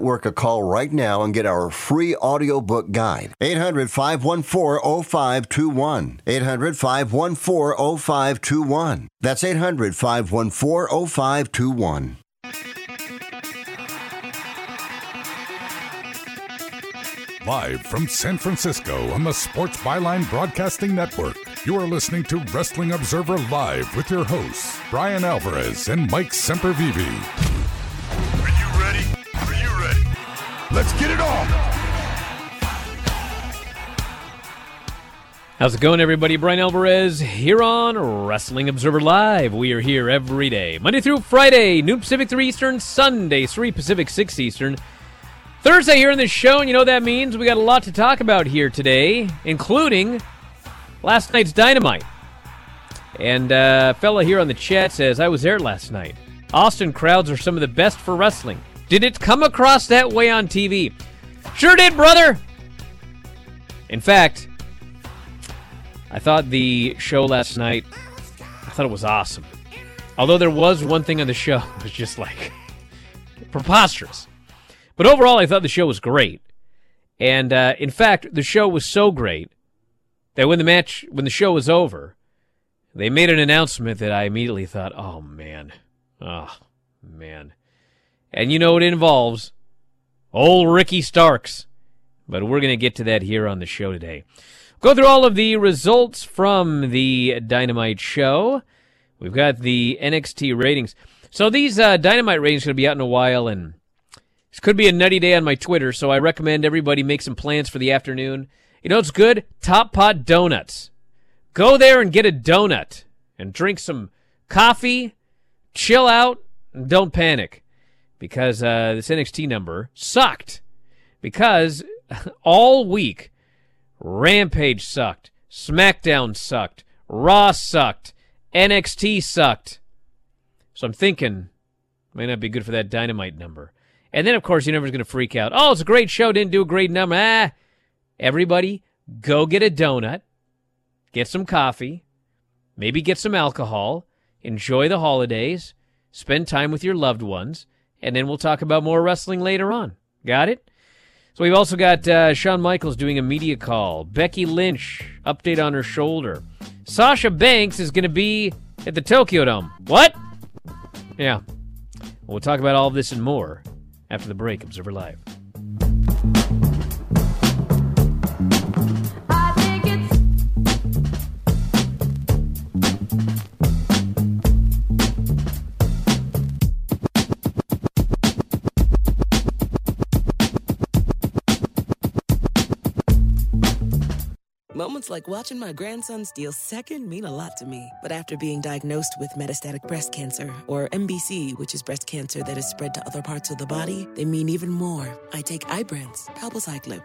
a call right now and get our free audiobook guide. 800 514 0521. 800 514 0521. That's 800 514 0521. Live from San Francisco on the Sports Byline Broadcasting Network, you are listening to Wrestling Observer Live with your hosts, Bryan Alvarez and Mike Sempervive. Let's get it on! How's it going, everybody? Bryan Alvarez here on Wrestling Observer Live. We are here every day, Monday through Friday, noon Pacific, 3 Eastern, Sunday, 3 Pacific, 6 Eastern. Thursday here in the show, and you know what that means? We got a lot to talk about here today, including last night's Dynamite. And uh, a fella here on the chat says, I was there last night. Austin crowds are some of the best for wrestling. Did it come across that way on TV? Sure did, brother! In fact, I thought the show last night, I thought it was awesome. Although there was one thing on the show that was just like preposterous. But overall, I thought the show was great. And uh, in fact, the show was so great that when the match, when the show was over, they made an announcement that I immediately thought, oh man, oh man. And you know it involves old Ricky Starks. But we're going to get to that here on the show today. Go through all of the results from the Dynamite show. We've got the NXT ratings. So these uh, Dynamite ratings are going to be out in a while, and this could be a nutty day on my Twitter, so I recommend everybody make some plans for the afternoon. You know it's good? Top Pot Donuts. Go there and get a donut and drink some coffee, chill out, and don't panic because uh, this NXT number sucked. Because all week, Rampage sucked, SmackDown sucked, Raw sucked, NXT sucked. So I'm thinking, may not be good for that Dynamite number. And then, of course, you're never going to freak out. Oh, it's a great show. Didn't do a great number. Ah, everybody, go get a donut, get some coffee, maybe get some alcohol, enjoy the holidays, spend time with your loved ones, and then we'll talk about more wrestling later on. Got it? So we've also got uh, Shawn Michaels doing a media call. Becky Lynch, update on her shoulder. Sasha Banks is going to be at the Tokyo Dome. What? Yeah. We'll talk about all this and more after the break. Observer Live. Moments like watching my grandson steal second mean a lot to me. But after being diagnosed with metastatic breast cancer, or MBC, which is breast cancer that is spread to other parts of the body, they mean even more. I take Ibrance, palbociclib.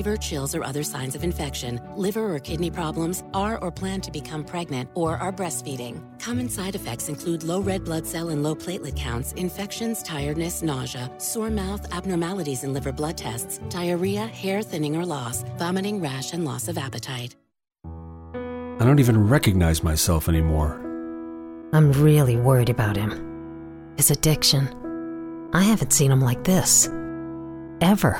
fever, chills, or other signs of infection, liver or kidney problems, are or plan to become pregnant, or are breastfeeding. Common side effects include low red blood cell and low platelet counts, infections, tiredness, nausea, sore mouth, abnormalities in liver blood tests, diarrhea, hair thinning or loss, vomiting, rash, and loss of appetite. I don't even recognize myself anymore. I'm really worried about him. His addiction. I haven't seen him like this. Ever.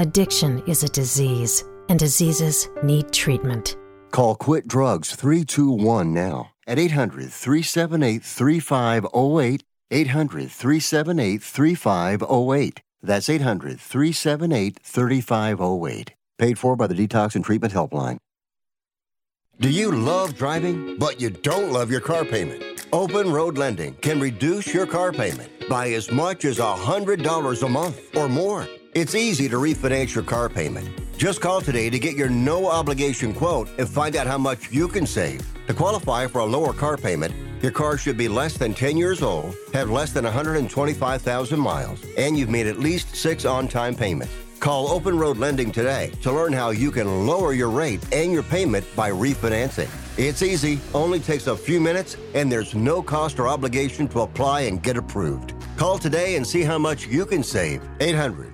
Addiction is a disease, and diseases need treatment. Call Quit Drugs 321 now at 800 378 3508. 800 378 3508. That's 800 378 3508. Paid for by the Detox and Treatment Helpline. Do you love driving, but you don't love your car payment? Open Road Lending can reduce your car payment by as much as $100 a month or more. It's easy to refinance your car payment. Just call today to get your no obligation quote and find out how much you can save. To qualify for a lower car payment, your car should be less than 10 years old, have less than 125,000 miles, and you've made at least six on time payments. Call Open Road Lending today to learn how you can lower your rate and your payment by refinancing. It's easy, only takes a few minutes, and there's no cost or obligation to apply and get approved. Call today and see how much you can save. 800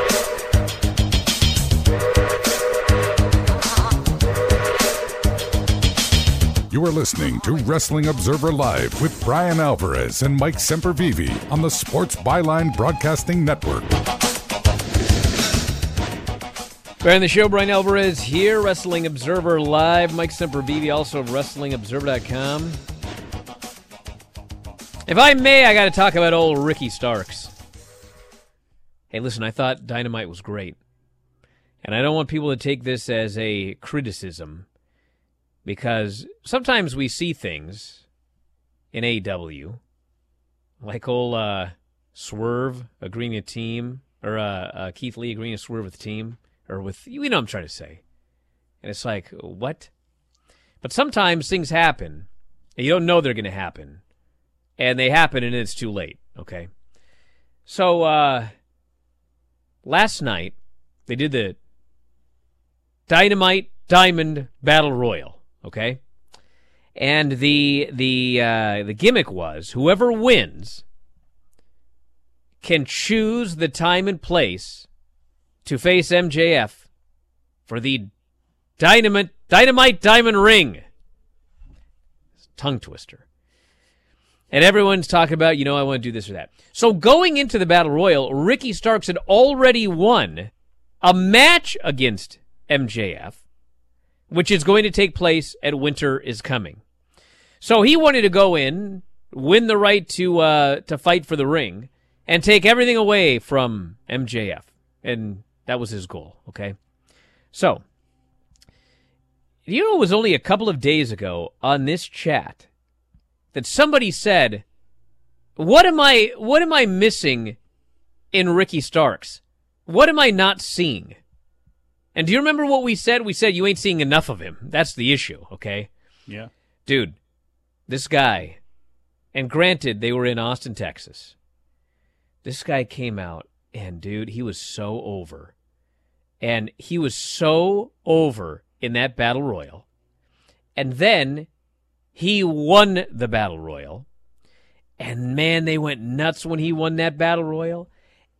You are listening to Wrestling Observer Live with Bryan Alvarez and Mike Sempervive on the Sports Byline Broadcasting Network. Back on the show, Bryan Alvarez here, Wrestling Observer Live. Mike Sempervive, also of WrestlingObserver.com. If I may, I got to talk about old Ricky Starks. Hey, listen, I thought Dynamite was great. And I don't want people to take this as a criticism because sometimes we see things in AW, like old uh, Swerve agreeing to team, or uh, uh, Keith Lee agreeing to Swerve with the team, or with, you know I'm trying to say. And it's like, what? But sometimes things happen, and you don't know they're going to happen. And they happen, and it's too late, okay? So, uh, last night, they did the Dynamite Diamond Battle Royal okay? And the the uh, the gimmick was whoever wins can choose the time and place to face MJF for the dynamite dynamite diamond ring. Tongue twister. And everyone's talking about, you know, I want to do this or that. So going into the battle royal, Ricky Starks had already won a match against MJF which is going to take place at Winter is Coming. So he wanted to go in, win the right to uh, to fight for the ring, and take everything away from MJF, and that was his goal. Okay, so you know it was only a couple of days ago on this chat that somebody said, "What am I? What am I missing in Ricky Starks? What am I not seeing?" And do you remember what we said? We said you ain't seeing enough of him. That's the issue, okay? Yeah. Dude, this guy, and granted, they were in Austin, Texas. This guy came out, and dude, he was so over. And he was so over in that battle royal. And then he won the battle royal. And man, they went nuts when he won that battle royal.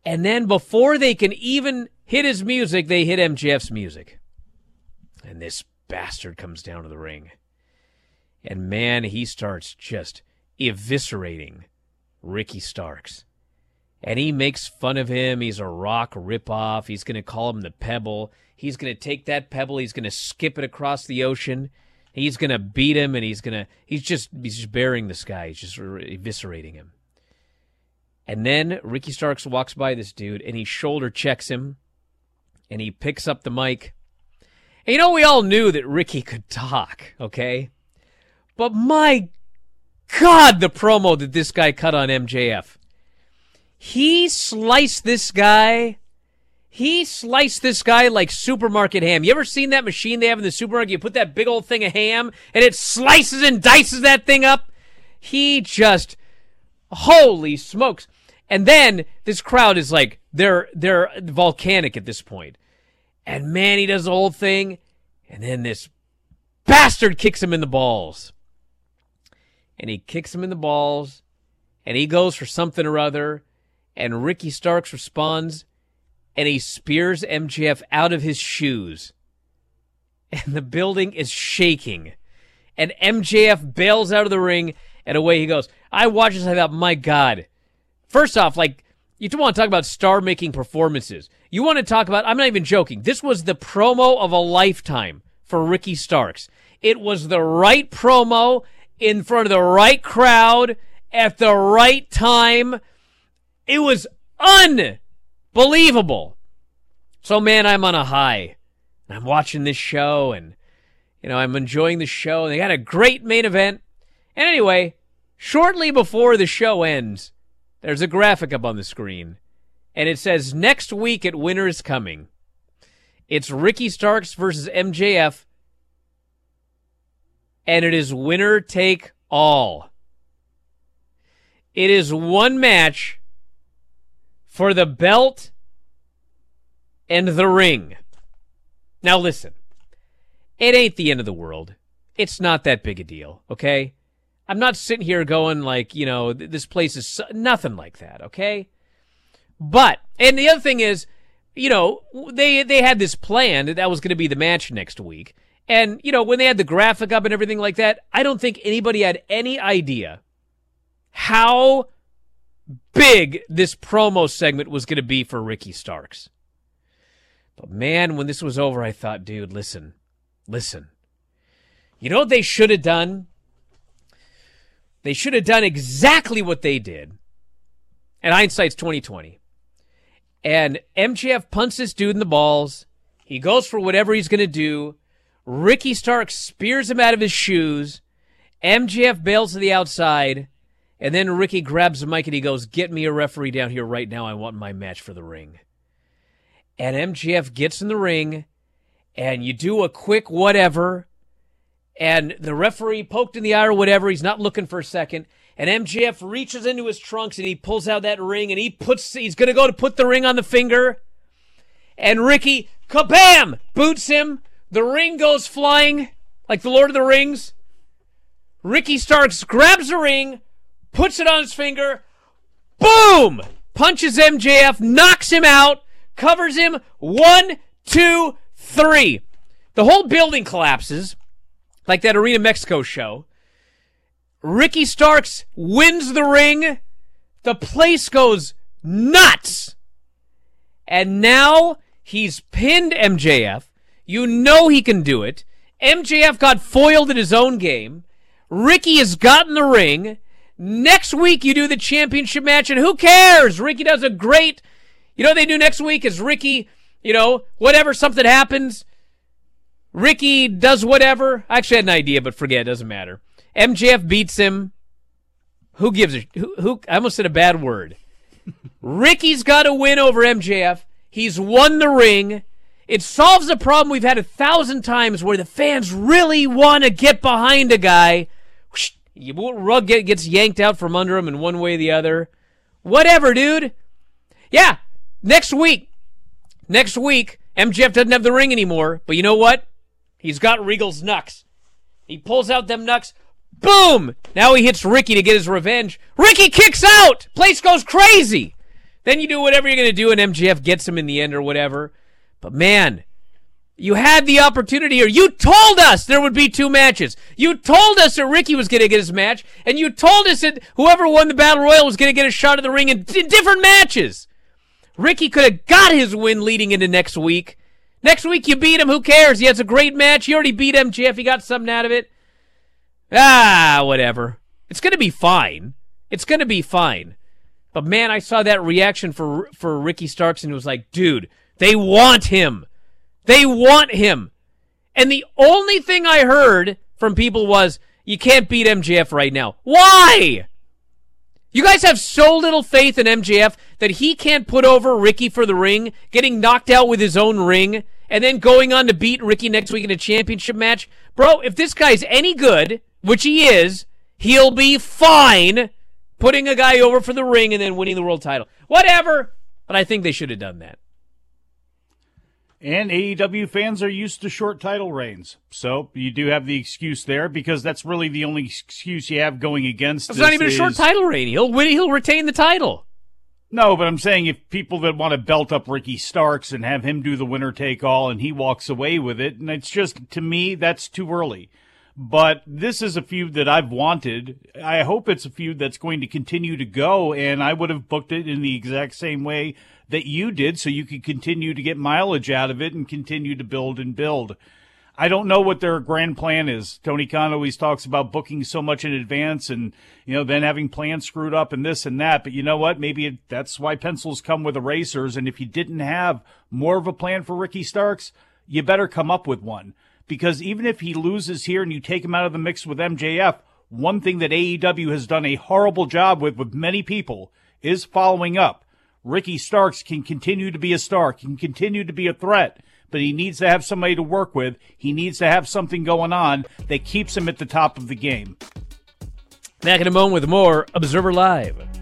And then before they can even hit his music, they hit MJF's music. And this bastard comes down to the ring. And man, he starts just eviscerating Ricky Starks. And he makes fun of him. He's a rock ripoff. He's going to call him the Pebble. He's going to take that Pebble. He's going to skip it across the ocean. He's going to beat him, and he's going to, he's just, he's just burying this guy. He's just eviscerating him. And then Ricky Starks walks by this dude, and he shoulder checks him and he picks up the mic And you know, we all knew that Ricky could talk, okay? But my God, the promo that this guy cut on MJF. He sliced this guy. He sliced this guy like supermarket ham. You ever seen that machine they have in the supermarket? You put that big old thing of ham and it slices and dices that thing up. He just, holy smokes. And then this crowd is like, they're, they're volcanic at this point. And man, he does the whole thing. And then this bastard kicks him in the balls. And he kicks him in the balls. And he goes for something or other. And Ricky Starks responds. And he spears MJF out of his shoes. And the building is shaking. And MJF bails out of the ring. And away he goes. I watched this. I thought, my God. First off, like, you want to talk about star making performances. You want to talk about, I'm not even joking. This was the promo of a lifetime for Ricky Starks. It was the right promo in front of the right crowd at the right time. It was unbelievable. So, man, I'm on a high. I'm watching this show and, you know, I'm enjoying the show. They got a great main event. And anyway, shortly before the show ends, there's a graphic up on the screen, and it says next week at Winter is Coming. It's Ricky Starks versus MJF, and it is winner take all. It is one match for the belt and the ring. Now, listen, it ain't the end of the world. It's not that big a deal, okay? I'm not sitting here going like, you know, this place is nothing like that, okay? But and the other thing is, you know, they they had this plan that that was going to be the match next week. And you know, when they had the graphic up and everything like that, I don't think anybody had any idea how big this promo segment was going to be for Ricky Starks. But man, when this was over, I thought, dude, listen, listen. You know what they should have done? They should have done exactly what they did. And hindsight's 2020. And MJF punts this dude in the balls. He goes for whatever he's going to do. Ricky Starks spears him out of his shoes. MJF bails to the outside. And then Ricky grabs the mic and he goes, Get me a referee down here right now. I want my match for the ring. And MJF gets in the ring and you do a quick whatever and the referee poked in the eye or whatever. He's not looking for a second. And MJF reaches into his trunks and he pulls out that ring and he puts, he's going to go to put the ring on the finger. And Ricky, kabam, boots him. The ring goes flying like the Lord of the Rings. Ricky Starks grabs the ring, puts it on his finger, boom, punches MJF, knocks him out, covers him. One, two, three. The whole building collapses like that Arena Mexico show. Ricky Starks wins the ring. The place goes nuts. And now he's pinned MJF. You know he can do it. MJF got foiled in his own game. Ricky has gotten the ring. Next week you do the championship match, and who cares? Ricky does a great. You know what they do next week is Ricky, you know, whatever something happens, Ricky does whatever. I actually had an idea, but forget. It doesn't matter. MJF beats him. Who gives a who? who I almost said a bad word. Ricky's got to win over MJF. He's won the ring. It solves a problem we've had a thousand times where the fans really want to get behind a guy. Rug gets yanked out from under him in one way or the other. Whatever, dude. Yeah, next week. Next week, MJF doesn't have the ring anymore. But you know what? He's got Regal's knucks. He pulls out them knucks. Boom! Now he hits Ricky to get his revenge. Ricky kicks out! Place goes crazy! Then you do whatever you're going to do, and MJF gets him in the end or whatever. But man, you had the opportunity here. You told us there would be two matches. You told us that Ricky was going to get his match, and you told us that whoever won the Battle Royal was going to get a shot at the ring in, in different matches. Ricky could have got his win leading into next week. Next week you beat him. Who cares? He has a great match. You already beat MJF. He got something out of it. Ah, whatever. It's going to be fine. It's going to be fine. But man, I saw that reaction for for Ricky Starks and it was like, dude, they want him. They want him. And the only thing I heard from people was, you can't beat MJF right now. Why? You guys have so little faith in MJF that he can't put over Ricky for the ring, getting knocked out with his own ring, and then going on to beat Ricky next week in a championship match. Bro, if this guy's any good, which he is, he'll be fine putting a guy over for the ring and then winning the world title. Whatever. But I think they should have done that. And AEW fans are used to short title reigns. So you do have the excuse there because that's really the only excuse you have going against It's not even is, a short title reign. He'll win, he'll retain the title. No, but I'm saying if people that want to belt up Ricky Starks and have him do the winner take all and he walks away with it, and it's just, to me, that's too early. But this is a feud that I've wanted. I hope it's a feud that's going to continue to go, and I would have booked it in the exact same way that you did so you could continue to get mileage out of it and continue to build and build. I don't know what their grand plan is. Tony Khan always talks about booking so much in advance and, you know, then having plans screwed up and this and that. But you know what? Maybe it, that's why pencils come with erasers. And if you didn't have more of a plan for Ricky Starks, you better come up with one. Because even if he loses here and you take him out of the mix with MJF, one thing that AEW has done a horrible job with with many people is following up. Ricky Starks can continue to be a star, can continue to be a threat, but he needs to have somebody to work with. He needs to have something going on that keeps him at the top of the game. Back in a moment with more Observer Live.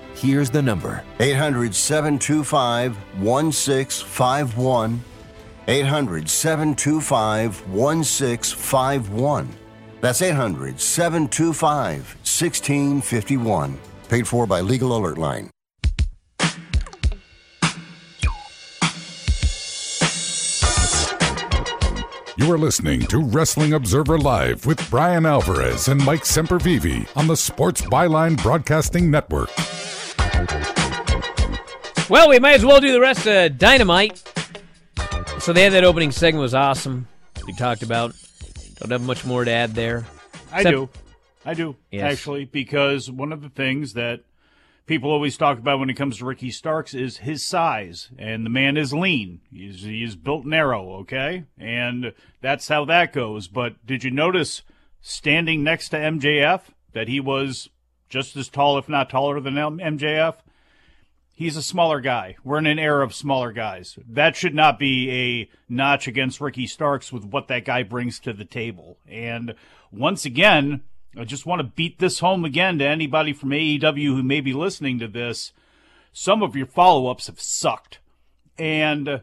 Here's the number 800 725 1651. 800 725 1651. That's 800 725 1651. Paid for by Legal Alert Line. You are listening to Wrestling Observer Live with Bryan Alvarez and Mike Sempervive on the Sports Byline Broadcasting Network. Well, we might as well do the rest of Dynamite. So they had that opening segment was awesome. We talked about. Don't have much more to add there. I Except- do. I do, Yes. actually, because one of the things that people always talk about when it comes to Ricky Starks is his size. And the man is lean. He's, he's built narrow, okay? And that's how that goes. But did you notice standing next to MJF that he was just as tall, if not taller than MJF? He's a smaller guy. We're in an era of smaller guys. That should not be a notch against Ricky Starks with what that guy brings to the table. And once again, I just want to beat this home again to anybody from AEW who may be listening to this. Some of your follow ups have sucked. And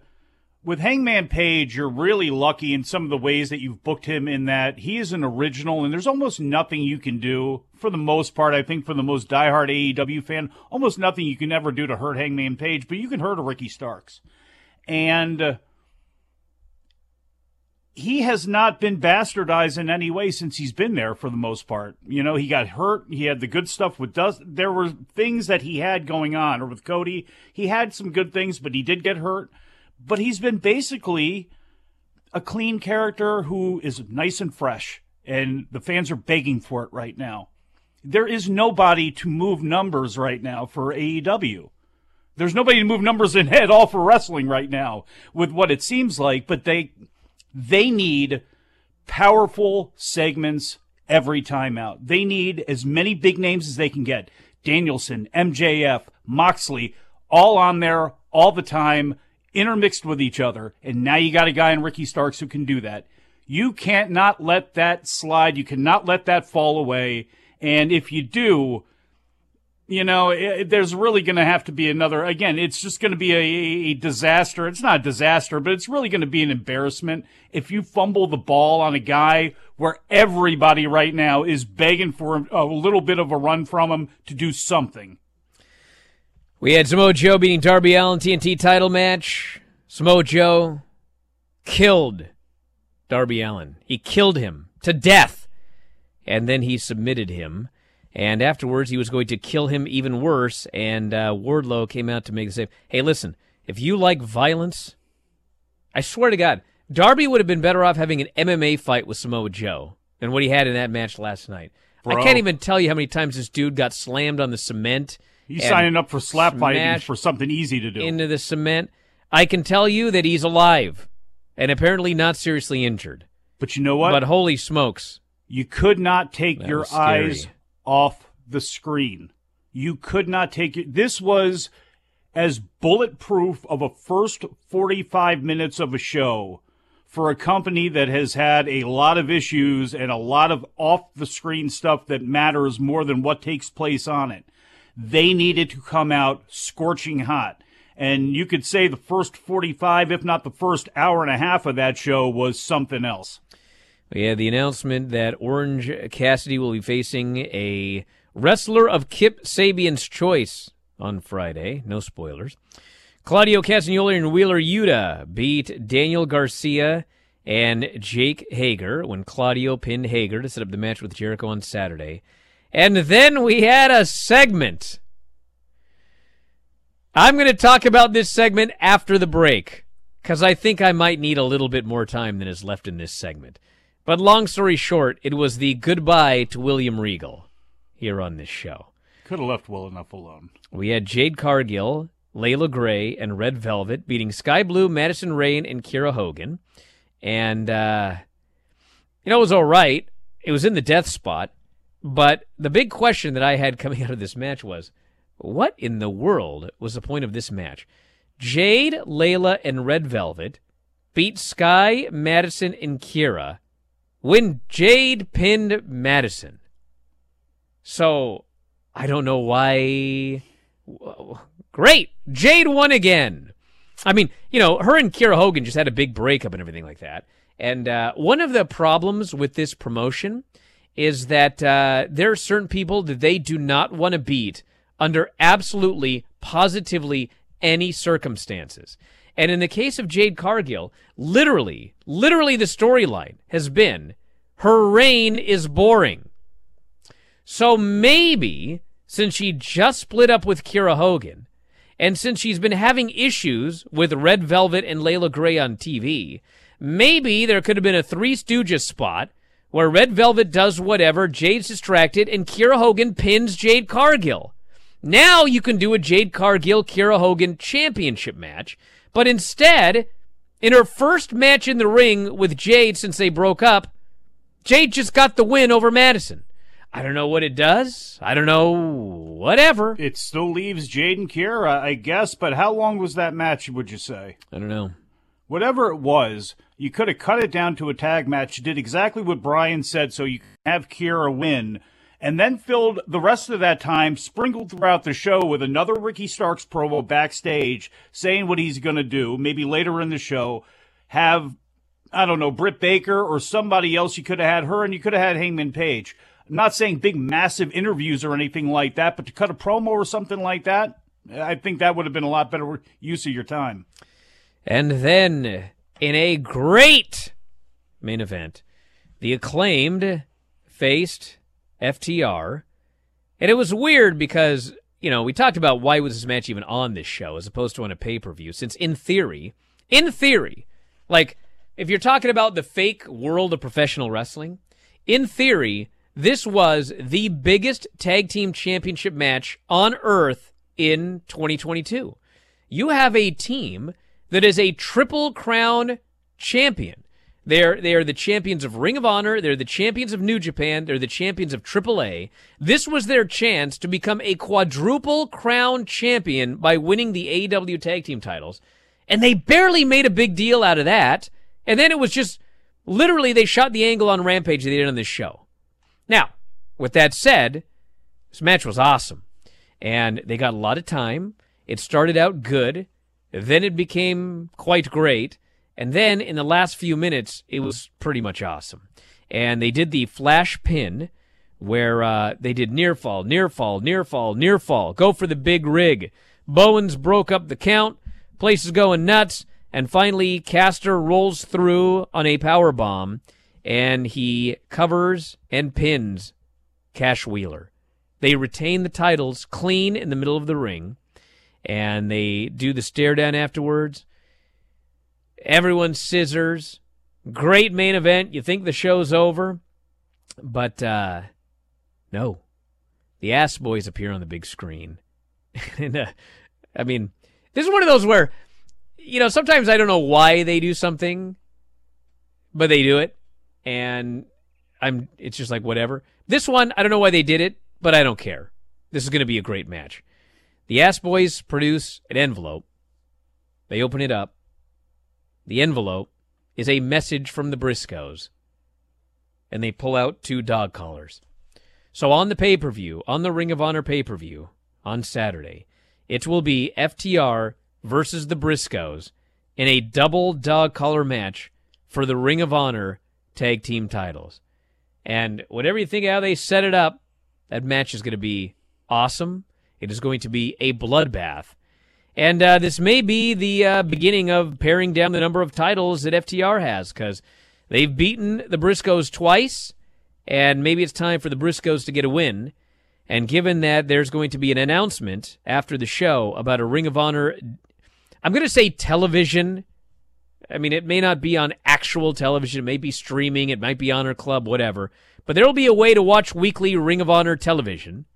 with Hangman Page, you're really lucky in some of the ways that you've booked him in that he is an original and there's almost nothing you can do for the most part. I think for the most diehard AEW fan, almost nothing you can ever do to hurt Hangman Page, but you can hurt a Ricky Starks. And uh, he has not been bastardized in any way since he's been there for the most part. You know, he got hurt. He had the good stuff with Dust. There were things that he had going on, or with Cody. He had some good things, but he did get hurt. But he's been basically a clean character who is nice and fresh, and the fans are begging for it right now. There is nobody to move numbers right now for AEW. There's nobody to move numbers in at all for wrestling right now with what it seems like, but they they need powerful segments every time out. They need as many big names as they can get. Danielson, MJF, Moxley, all on there all the time, intermixed with each other. And now you got a guy in Ricky Starks who can do that. You can't not let that slide. You cannot let that fall away. And if you do, you know, it, there's really going to have to be another. Again, it's just going to be a, a disaster. It's not a disaster, but it's really going to be an embarrassment if you fumble the ball on a guy where everybody right now is begging for a little bit of a run from him to do something. We had Samoa Joe beating Darby Allin TNT title match. Samoa Joe killed Darby Allin. He killed him to death. And then he submitted him. And afterwards, he was going to kill him even worse. And uh, Wardlow came out to make the save. Hey, listen, if you like violence, I swear to God, Darby would have been better off having an MMA fight with Samoa Joe than what he had in that match last night. I can't even tell you how many times this dude got slammed on the cement. He's signing up for slap fighting for something easy to do. into the cement. I can tell you that he's alive and apparently not seriously injured. But you know what? But holy smokes. You could not take That your eyes off the screen. You could not take it. This was as bulletproof of a first 45 minutes of a show for a company that has had a lot of issues and a lot of off the screen stuff that matters more than what takes place on it. They needed to come out scorching hot. And you could say the first 45, if not the first hour and a half of that show, was something else. Had the announcement that Orange Cassidy will be facing a wrestler of Kip Sabian's choice on Friday. No spoilers. Claudio Castagnoli and Wheeler Yuta beat Daniel Garcia and Jake Hager when Claudio pinned Hager to set up the match with Jericho on Saturday. And then we had a segment. I'm going to talk about this segment after the break because I think I might need a little bit more time than is left in this segment. But long story short, it was the goodbye to William Regal here on this show. Could have left well enough alone. We had Jade Cargill, Leila Grey, and Red Velvet beating Skye Blue, Madison Rayne, and Kiera Hogan. And, uh, you know, it was all right. It was in the death spot. But the big question that I had coming out of this match was what in the world was the point of this match? Jade, Leila, and Red Velvet beat Skye, Madison, and Kiera when Jade pinned Madison. So I don't know why. Great. Jade won again. I mean, you know, her and Kiera Hogan just had a big breakup and everything like that. And uh, one of the problems with this promotion is that uh, there are certain people that they do not want to beat under absolutely, positively any circumstances. And in the case of Jade Cargill, literally, literally the storyline has been her reign is boring. So maybe since she just split up with Kiera Hogan, and since she's been having issues with Red Velvet and Leila Grey on TV, maybe there could have been a Three Stooges spot where Red Velvet does whatever, Jade's distracted, and Kiera Hogan pins Jade Cargill. Now you can do a Jade Cargill Kiera Hogan championship match, but instead, in her first match in the ring with Jade since they broke up, Jade just got the win over Madison. I don't know what it does. I don't know. Whatever. It still leaves Jade and Kiera, I guess, but how long was that match, would you say? I don't know. Whatever it was, you could have cut it down to a tag match, did exactly what Bryan said so you have Kiera win, and then filled the rest of that time sprinkled throughout the show with another Ricky Starks promo backstage saying what he's going to do. Maybe later in the show, have, I don't know, Britt Baker or somebody else. You could have had her and you could have had Hangman Page. I'm not saying big, massive interviews or anything like that, but to cut a promo or something like that, I think that would have been a lot better use of your time. And then, in a great main event, the acclaimed faced FTR. And it was weird because, you know, we talked about why was this match even on this show as opposed to on a pay per view, since in theory, in theory, like, if you're talking about the fake world of professional wrestling, in theory, this was the biggest tag team championship match on earth in 2022. You have a team that is a triple crown champion. They're they are the champions of Ring of Honor. They're the champions of New Japan. They're the champions of AAA. This was their chance to become a quadruple crown champion by winning the AEW tag team titles, and they barely made a big deal out of that. And then it was just literally they shot the angle on Rampage they did on this show. Now, with that said, this match was awesome, and they got a lot of time. It started out good, then it became quite great. And then in the last few minutes, it was pretty much awesome. And they did the flash pin where uh, they did near fall, near fall, near fall, near fall. Go for the big rig. Bowens broke up the count. Place is going nuts. And finally, Caster rolls through on a power bomb, and he covers and pins Cash Wheeler. They retain the titles clean in the middle of the ring, and they do the stare down afterwards. Everyone scissors. Great main event. You think the show's over, but uh, no. The Ass Boys appear on the big screen, and uh, I mean, this is one of those where, you know, sometimes I don't know why they do something, but they do it, and I'm. It's just like whatever. This one, I don't know why they did it, but I don't care. This is going to be a great match. The Ass Boys produce an envelope. They open it up. The envelope is a message from the Briscoes. And they pull out two dog collars. So on the pay per view, on the Ring of Honor pay per view on Saturday, it will be FTR versus the Briscoes in a double dog collar match for the Ring of Honor tag team titles. And whatever you think of how they set it up, that match is going to be awesome. It is going to be a bloodbath. And uh, this may be the uh, beginning of paring down the number of titles that FTR has because they've beaten the Briscoes twice, and maybe it's time for the Briscoes to get a win. And given that there's going to be an announcement after the show about a Ring of Honor, I'm going to say television. I mean, it may not be on actual television, it may be streaming, it might be Honor Club, whatever. But there will be a way to watch weekly Ring of Honor television.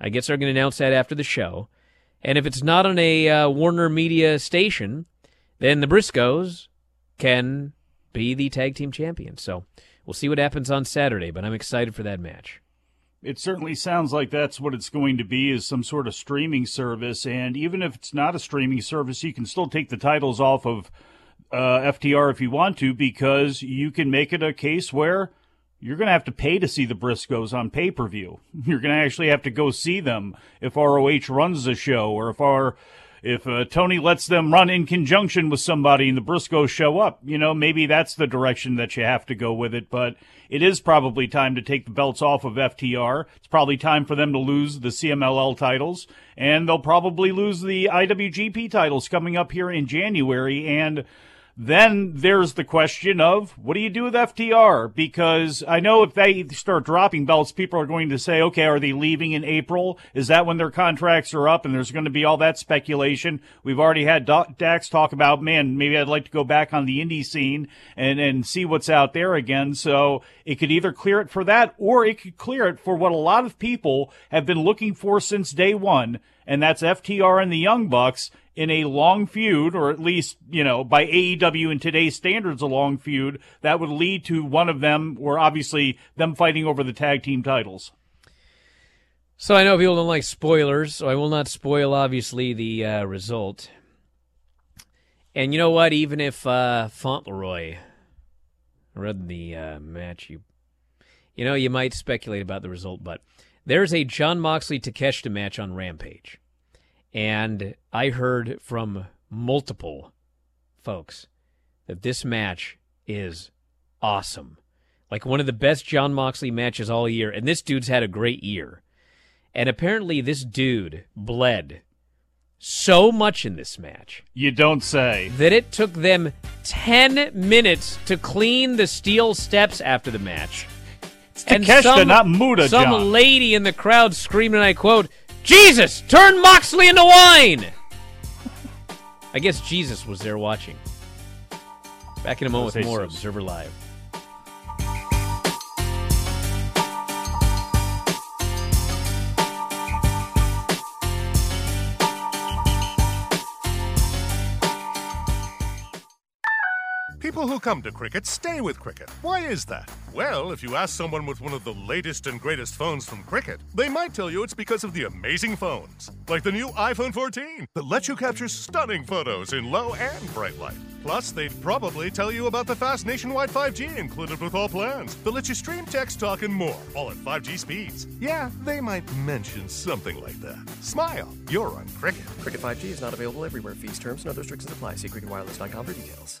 I guess they're going to announce that after the show. And if it's not on a uh, Warner Media station, then the Briscoes can be the tag team champions. So we'll see what happens on Saturday, but I'm excited for that match. It certainly sounds like that's what it's going to be is some sort of streaming service. And even if it's not a streaming service, you can still take the titles off of uh, FTR if you want to, because you can make it a case where you're going to have to pay to see the Briscoes on pay per view. You're going to actually have to go see them if ROH runs the show or if our if uh, Tony lets them run in conjunction with somebody and the Briscoes show up, you know, maybe that's the direction that you have to go with it. But it is probably time to take the belts off of FTR. It's probably time for them to lose the CMLL titles, and they'll probably lose the IWGP titles coming up here in January. And then there's the question of what do you do with FTR? Because I know if they start dropping belts, people are going to say, okay, are they leaving in April? Is that when their contracts are up? And there's going to be all that speculation. We've already had Dax talk about, man, maybe I'd like to go back on the indie scene and, and see what's out there again. So it could either clear it for that or it could clear it for what a lot of people have been looking for since day one. And that's FTR and the Young Bucks in a long feud, or at least, you know, by AEW and today's standards, a long feud that would lead to one of them, or obviously them fighting over the tag team titles. So I know people don't like spoilers, so I will not spoil, obviously, the uh, result. And you know what? Even if uh, Fauntleroy read the uh, match, you, you know, you might speculate about the result, but there's a Jon Moxley Takeshita match on Rampage. And I heard from multiple folks that this match is awesome. Like one of the best Jon Moxley matches all year. And this dude's had a great year. And apparently, this dude bled so much in this match. You don't say. That it took them 10 minutes to clean the steel steps after the match. It's Takeshita, some, not Muta, Some John. lady in the crowd screaming, and I quote, Jesus, turn Moxley into wine! I guess Jesus was there watching. Back in a moment with more Observer Live. People who come to Cricket stay with Cricket. Why is that? Well, if you ask someone with one of the latest and greatest phones from Cricket, they might tell you it's because of the amazing phones. Like the new iPhone 14 that lets you capture stunning photos in low and bright light. Plus, they'd probably tell you about the fast nationwide 5G included with all plans that lets you stream text, talk, and more, all at 5G speeds. Yeah, they might mention something like that. Smile, you're on Cricket. Cricket 5G is not available everywhere. Fees, terms, and other restrictions apply. See cricketwireless.com for details.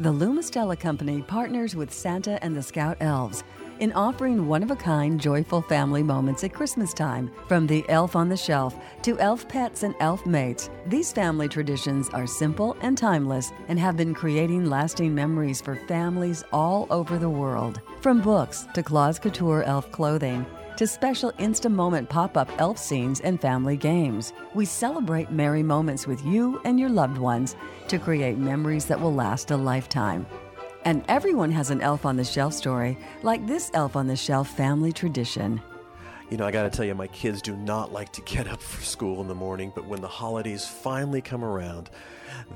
The Lumistella Company partners with Santa and the Scout Elves in offering one of a kind joyful family moments at Christmas time. From the elf on the shelf to elf pets and elf mates, these family traditions are simple and timeless and have been creating lasting memories for families all over the world. From books to Claus Couture elf clothing, to special Insta Moment pop up elf scenes and family games. We celebrate merry moments with you and your loved ones to create memories that will last a lifetime. And everyone has an elf on the shelf story, like this elf on the shelf family tradition. You know, I got to tell you, my kids do not like to get up for school in the morning, but when the holidays finally come around,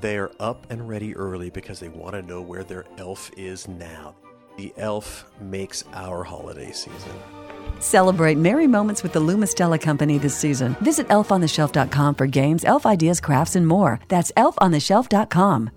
they are up and ready early because they want to know where their elf is now. The elf makes our holiday season. Celebrate merry moments with the Lumistella Company this season. Visit elfontheshelf.com for games, elf ideas, crafts, and more. That's elfontheshelf.com.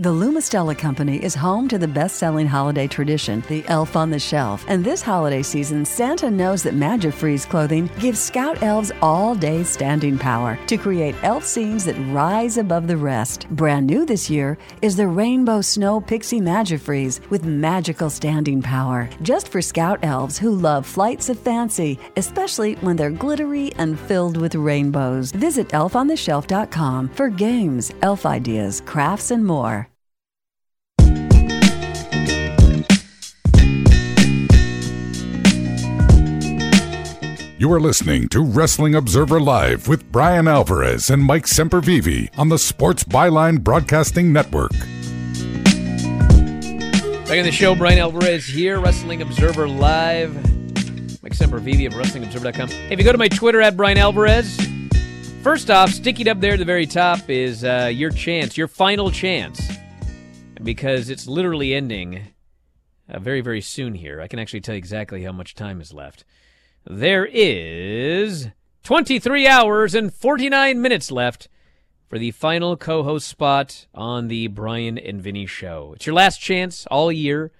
The Lumistella Company is home to the best selling holiday tradition, the Elf on the Shelf. And this holiday season, Santa knows that Magifreeze clothing gives Scout elves all day standing power to create elf scenes that rise above the rest. Brand new this year is the Rainbow Snow Pixie Magifreeze with magical standing power. Just for Scout elves who love flights of fancy, especially when they're glittery and filled with rainbows. Visit elfontheshelf.com for games, elf ideas, crafts, and more. You are listening to Wrestling Observer Live with Bryan Alvarez and Mike Sempervive on the Sports Byline Broadcasting Network. Back in the show, Bryan Alvarez here, Wrestling Observer Live. Mike Sempervive of WrestlingObserver.com. Hey, if you go to my Twitter at Bryan Alvarez, first off, sticking up there at the very top is uh, your chance, your final chance, because it's literally ending uh, very, very soon here. I can actually tell you exactly how much time is left. There is 23 hours and 49 minutes left for the final co host spot on the Bryan and Vinny show. It's your last chance all year.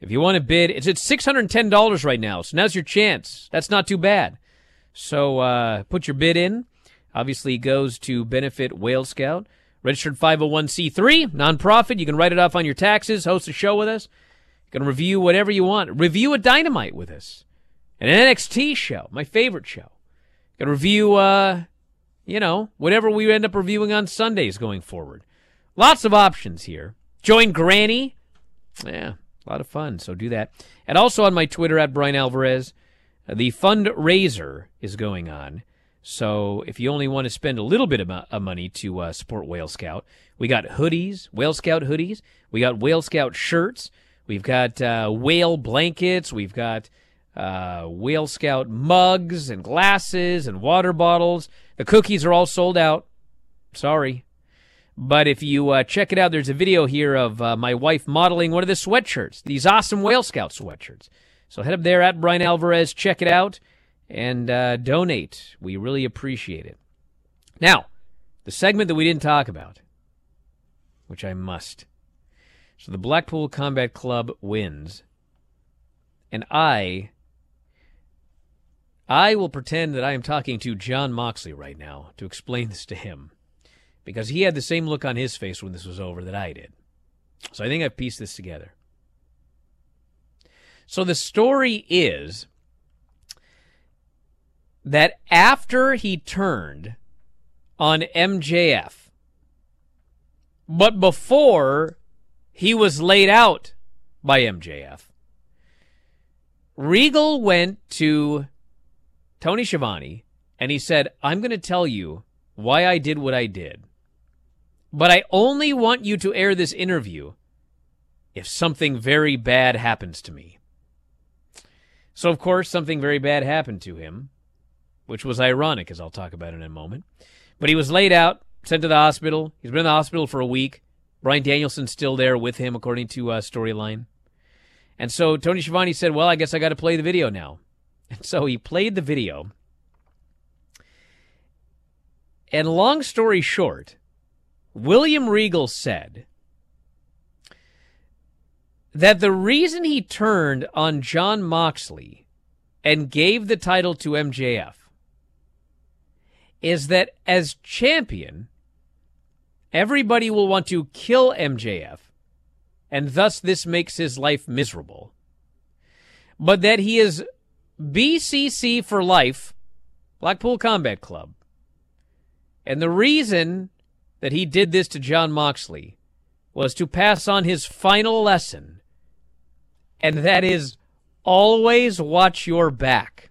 If you want to bid, it's at $610 right now, so now's your chance. That's not too bad. So uh, put your bid in. Obviously, goes to benefit Whale Scout, registered 501c3, nonprofit. You can write it off on your taxes, host a show with us. You can review whatever you want. Review a dynamite with us an NXT show, my favorite show. Can review, uh, you know, whatever we end up reviewing on Sundays going forward. Lots of options here. Join Granny. Yeah, a lot of fun. So do that. And also on my Twitter at Bryan Alvarez, uh, the fundraiser is going on. So if you only want to spend a little bit of, of money to uh, support Whale Scout, we got hoodies, Whale Scout hoodies. We got Whale Scout shirts. We've got uh, whale blankets. We've got uh, Whale Scout mugs and glasses and water bottles. The cookies are all sold out. Sorry. But if you uh, check it out, there's a video here of uh, my wife modeling one of the sweatshirts, these awesome Whale Scout sweatshirts. So head up there at Bryan Alvarez, check it out, and uh, donate. We really appreciate it. Now, the segment that we didn't talk about, which I must. So the Blackpool Combat Club wins, and I I will pretend that I am talking to Jon Moxley right now to explain this to him because he had the same look on his face when this was over that I did. So I think I've pieced this together. So the story is that after he turned on MJF, but before he was laid out by MJF, Regal went to Tony Schiavone, and he said, I'm going to tell you why I did what I did. But I only want you to air this interview if something very bad happens to me. So, of course, something very bad happened to him, which was ironic, as I'll talk about in a moment. But he was laid out, sent to the hospital. He's been in the hospital for a week. Bryan Danielson's still there with him, according to uh, Storyline. And so Tony Schiavone said, Well, I guess I got to play the video now. And so he played the video. And long story short, William Regal said that the reason he turned on Jon Moxley and gave the title to MJF is that as champion, everybody will want to kill MJF, and thus this makes his life miserable. But that he is BCC for life, Blackpool Combat Club. And the reason that he did this to Jon Moxley was to pass on his final lesson, and that is always watch your back.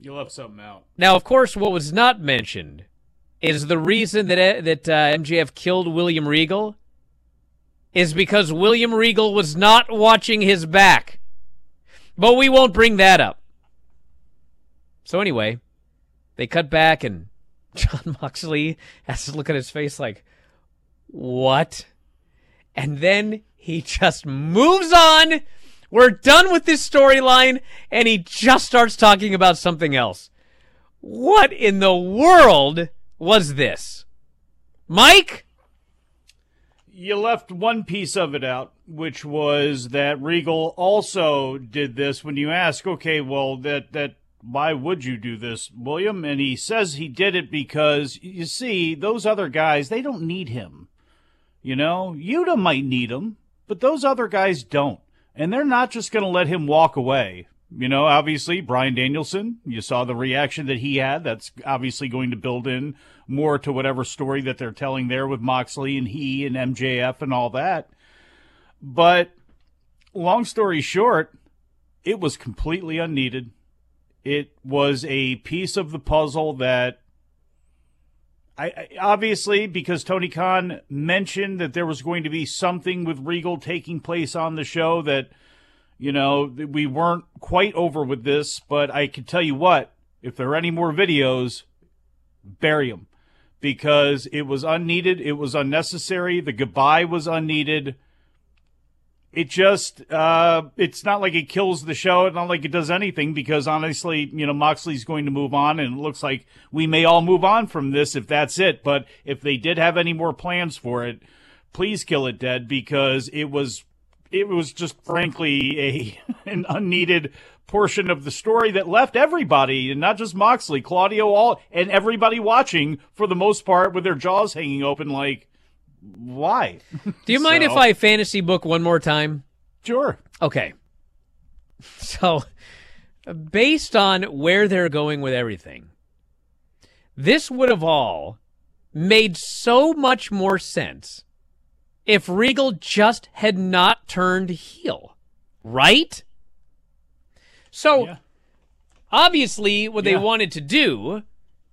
You left something out. Now, of course, what was not mentioned is the reason that that uh, MJF killed William Regal is because William Regal was not watching his back. But we won't bring that up. So anyway, they cut back and Jon Moxley has to look at his face like, what? And then he just moves on. We're done with this storyline, and he just starts talking about something else. What in the world was this. Mike? You left one piece of it out, which was that Regal also did this when you ask, okay, well, that, that, why would you do this, William? And he says he did it because, you see, those other guys, they don't need him. You know, Yuta might need him, but those other guys don't. And they're not just going to let him walk away. You know, obviously, Bryan Danielson, you saw the reaction that he had. That's obviously going to build in more to whatever story that they're telling there with Moxley and he and MJF and all that. But long story short, it was completely unneeded. It was a piece of the puzzle that I, I, obviously because Tony Khan mentioned that there was going to be something with Regal taking place on the show that you know we weren't quite over with this, but I can tell you what, if there are any more videos, bury them because it was unneeded, it was unnecessary, the goodbye was unneeded it just uh, it's not like it kills the show. It's not like it does anything because honestly, you know, Moxley's going to move on, and it looks like we may all move on from this if that's it. But if they did have any more plans for it, please kill it dead because it was it was just frankly a an unneeded portion of the story that left everybody and not just Moxley, Claudio, all and everybody watching for the most part with their jaws hanging open like why? Do you mind if I fantasy book one more time? Sure. Okay. So, based on where they're going with everything, this would have all made so much more sense if Regal just had not turned heel, right? So, yeah. obviously, what yeah. they wanted to do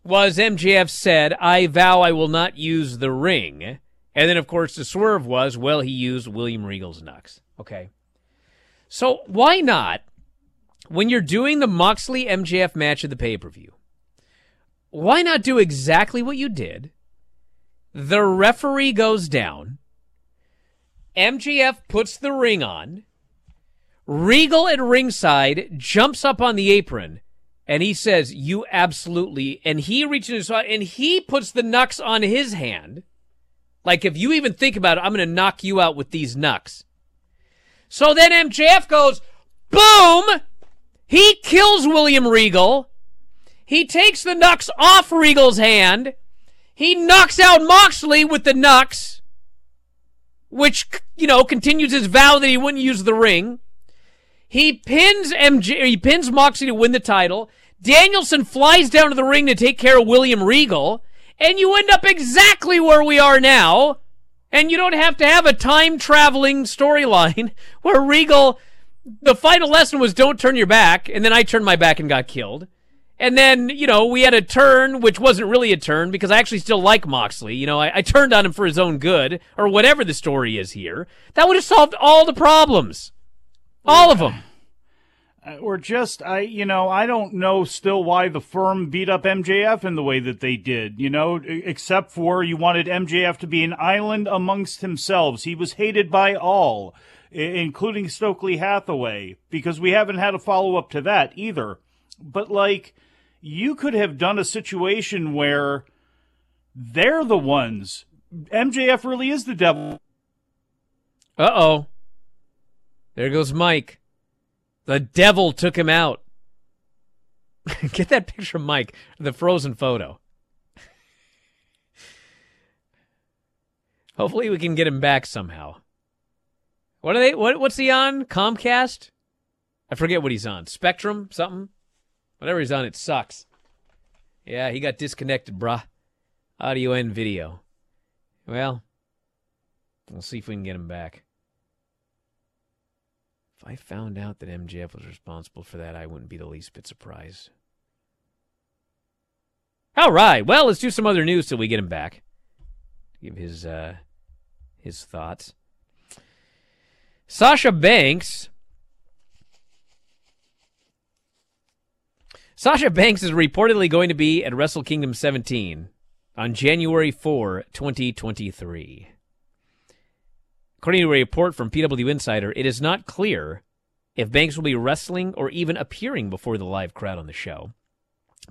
was MJF said, I vow I will not use the ring. And then, of course, the swerve was, well, he used William Regal's knucks. Okay. So why not, when you're doing the Moxley MJF match of the pay per view, why not do exactly what you did? The referee goes down. MJF puts the ring on. Regal at ringside jumps up on the apron and he says, You absolutely. And he reaches his and he puts the knucks on his hand. Like, if you even think about it, I'm going to knock you out with these knucks. So then MJF goes, boom! He kills William Regal. He takes the knucks off Regal's hand. He knocks out Moxley with the knucks, which, you know, continues his vow that he wouldn't use the ring. He pins MJ, he pins Moxley to win the title. Danielson flies down to the ring to take care of William Regal and you end up exactly where we are now. And you don't have to have a time traveling storyline where Regal, the final lesson was don't turn your back, and then I turned my back and got killed. And then, you know, we had a turn, which wasn't really a turn because I actually still like Moxley. You know, I, I turned on him for his own good, or whatever the story is here. That would have solved all the problems. All of them. Uh, or just I you know I don't know still why the firm beat up MJF in the way that they did you know except for you wanted MJF to be an island amongst themselves he was hated by all including Stokely Hathaway because we haven't had a follow up to that either but like you could have done a situation where they're the ones MJF really is the devil uh-oh there goes Mike the devil took him out. Get that picture of Mike, the frozen photo. Hopefully we can get him back somehow. What are they what what's he on? Comcast? I forget what he's on. Spectrum something? Whatever he's on, it sucks. Yeah, he got disconnected, bruh. Audio and video. Well, we'll see if we can get him back. If I found out that MJF was responsible for that, I wouldn't be the least bit surprised. All right. Well, let's do some other news till we get him back. Give his uh, his thoughts. Sasha Banks. Sasha Banks is reportedly going to be at Wrestle Kingdom 17 on January 4, 2023. According to a report from PW Insider, it is not clear if Banks will be wrestling or even appearing before the live crowd on the show.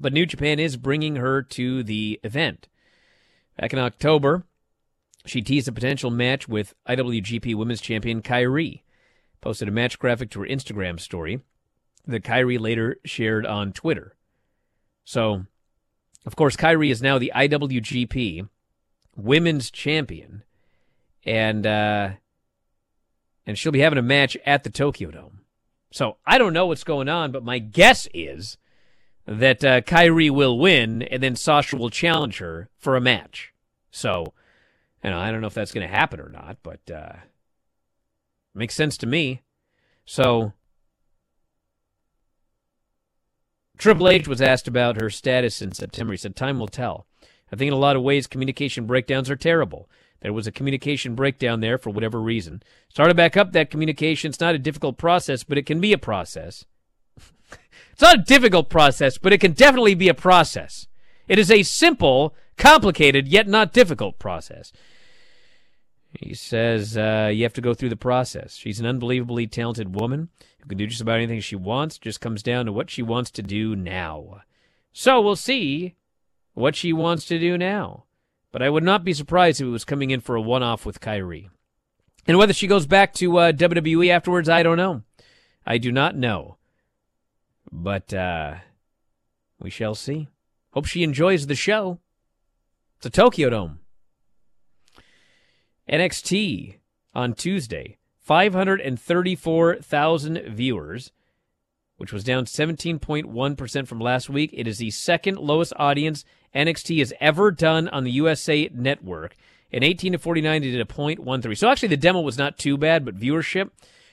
But New Japan is bringing her to the event. Back in October, she teased a potential match with IWGP Women's Champion Kairi. Posted a match graphic to her Instagram story that Kairi later shared on Twitter. So, of course, Kairi is now the IWGP Women's Champion, and uh, and she'll be having a match at the Tokyo Dome. So I don't know what's going on, but my guess is that uh, Kairi will win, and then Sasha will challenge her for a match. So, know, I don't know if that's going to happen or not, but uh, makes sense to me. So, Triple H was asked about her status in September. He said, "Time will tell. I think in a lot of ways, communication breakdowns are terrible. There was a communication breakdown there for whatever reason. Started back up that communication. It's not a difficult process, but it can be a process." It's not a difficult process, but it can definitely be a process. It is a simple, complicated, yet not difficult process. He says uh, you have to go through the process. She's an unbelievably talented woman who can do just about anything she wants. Just comes down to what she wants to do now. So we'll see what she wants to do now. But I would not be surprised if it was coming in for a one off with Kairi. And whether she goes back to uh, WWE afterwards, I don't know. I do not know. But uh, we shall see. Hope she enjoys the show. It's a Tokyo Dome. NXT on Tuesday, 534,000 viewers, which was down 17.1% from last week. It is the second lowest audience NXT has ever done on the USA network. In 18 to 49, they did a .13. So actually, the demo was not too bad, but viewership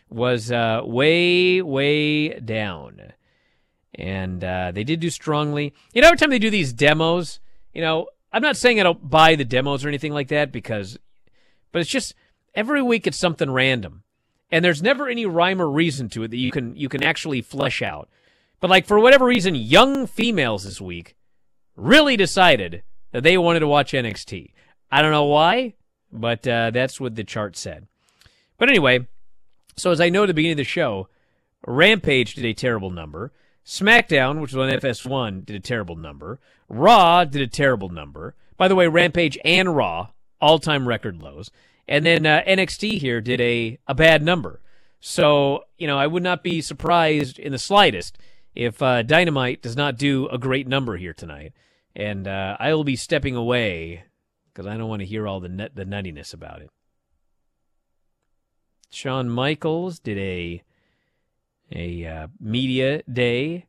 was uh, way, way down and uh, they did do strongly. You know, every time they do these demos, you know, I'm not saying I don't buy the demos or anything like that because, but it's just every week it's something random, and there's never any rhyme or reason to it that you can you can actually flesh out. But like for whatever reason, young females this week really decided that they wanted to watch NXT. I don't know why, but uh, that's what the chart said. But anyway, so as I know at the beginning of the show, Rampage did a terrible number. SmackDown, which was on FS1, did a terrible number. Raw did a terrible number. By the way, Rampage and Raw, all time record lows. And then uh, NXT here did a, a bad number. So, you know, I would not be surprised in the slightest if uh, Dynamite does not do a great number here tonight. And uh, I will be stepping away because I don't want to hear all the, nut- the nuttiness about it. Shawn Michaels did a a uh, media day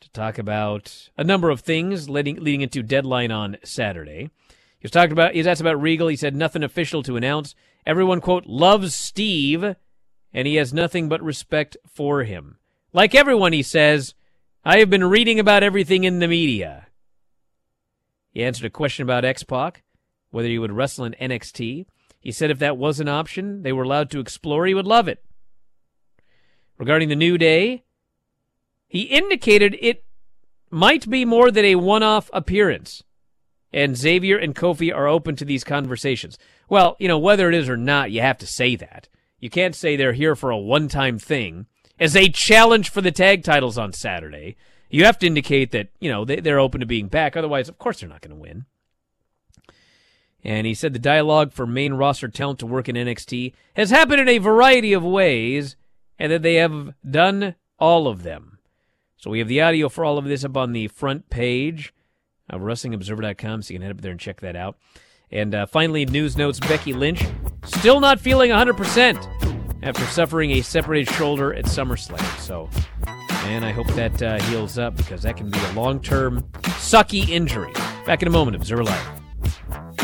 to talk about a number of things leading leading into deadline on Saturday. He was talking about he asked about Regal. He said nothing official to announce. Everyone quote loves Steve, and he has nothing but respect for him. Like everyone, he says, I have been reading about everything in the media. He answered a question about X Pac, whether he would wrestle in NXT. He said if that was an option they were allowed to explore, he would love it regarding the New Day, he indicated it might be more than a one off appearance. And Xavier and Kofi are open to these conversations. Well, you know, whether it is or not, you have to say that. You can't say they're here for a one time thing as a challenge for the tag titles on Saturday. You have to indicate that, you know, they, are open to being back. Otherwise, of course, they're not going to win. And he said the dialogue for main roster talent to work in NXT has happened in a variety of ways and that they have done all of them. So we have the audio for all of this up on the front page of WrestlingObserver.com, so you can head up there and check that out. And uh, finally, news notes Becky Lynch still not feeling 100% after suffering a separated shoulder at SummerSlam. So, man, I hope that uh, heals up because that can be a long term, sucky injury. Back in a moment, Observer Live.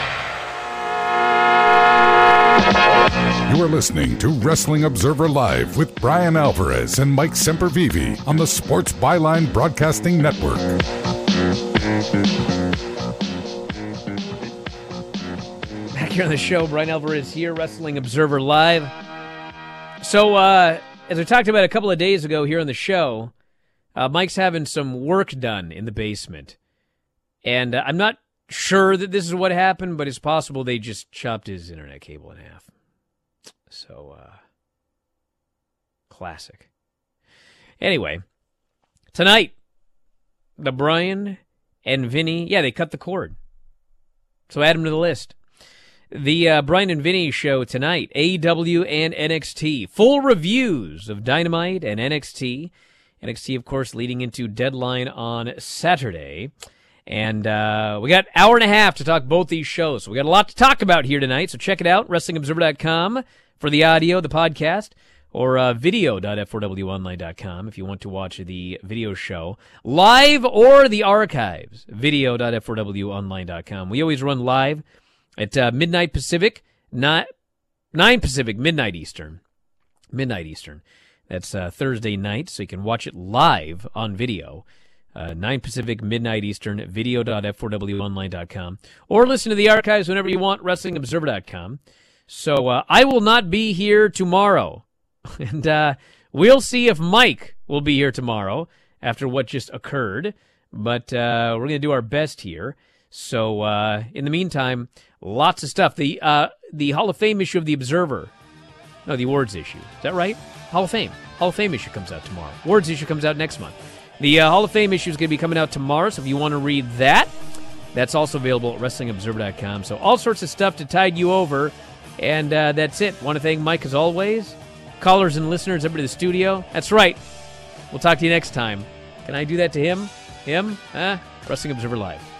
You are listening to Wrestling Observer Live with Bryan Alvarez and Mike Sempervive on the Sports Byline Broadcasting Network. Back here on the show, Bryan Alvarez here, Wrestling Observer Live. So, uh, as we talked about a couple of days ago here on the show, uh, Mike's having some work done in the basement. And uh, I'm not sure that this is what happened, but it's possible they just chopped his internet cable in half. So, uh, classic. Anyway, tonight, the Bryan and Vinny, yeah, they cut the cord. So add them to the list. The uh, Bryan and Vinny show tonight, AEW and NXT. Full reviews of Dynamite and NXT. NXT, of course, leading into Deadline on Saturday. And uh, we got hour and a half to talk both these shows. So we got a lot to talk about here tonight. So check it out, WrestlingObserver.com for the audio, the podcast, or uh, video.f4wonline.com if you want to watch the video show live or the archives. Video.f4wonline.com. We always run live at uh, midnight Pacific, not 9 Pacific, midnight Eastern. Midnight Eastern. That's uh, Thursday night, so you can watch it live on video. Uh, 9 Pacific, midnight Eastern, video.f4wonline.com. Or listen to the archives whenever you want, WrestlingObserver.com. So uh, I will not be here tomorrow. and uh, we'll see if Mike will be here tomorrow after what just occurred. But uh, we're going to do our best here. So uh, in the meantime, lots of stuff. The uh, the Hall of Fame issue of the Observer. No, the awards issue. Is that right? Hall of Fame. Hall of Fame issue comes out tomorrow. Awards issue comes out next month. The uh, Hall of Fame issue is going to be coming out tomorrow. So if you want to read that, that's also available at WrestlingObserver.com. So all sorts of stuff to tide you over. And uh, that's it. Want to thank Mike as always. Callers and listeners, everybody in the studio. That's right. We'll talk to you next time. Can I do that to him? Him? Huh? Wrestling Observer Live.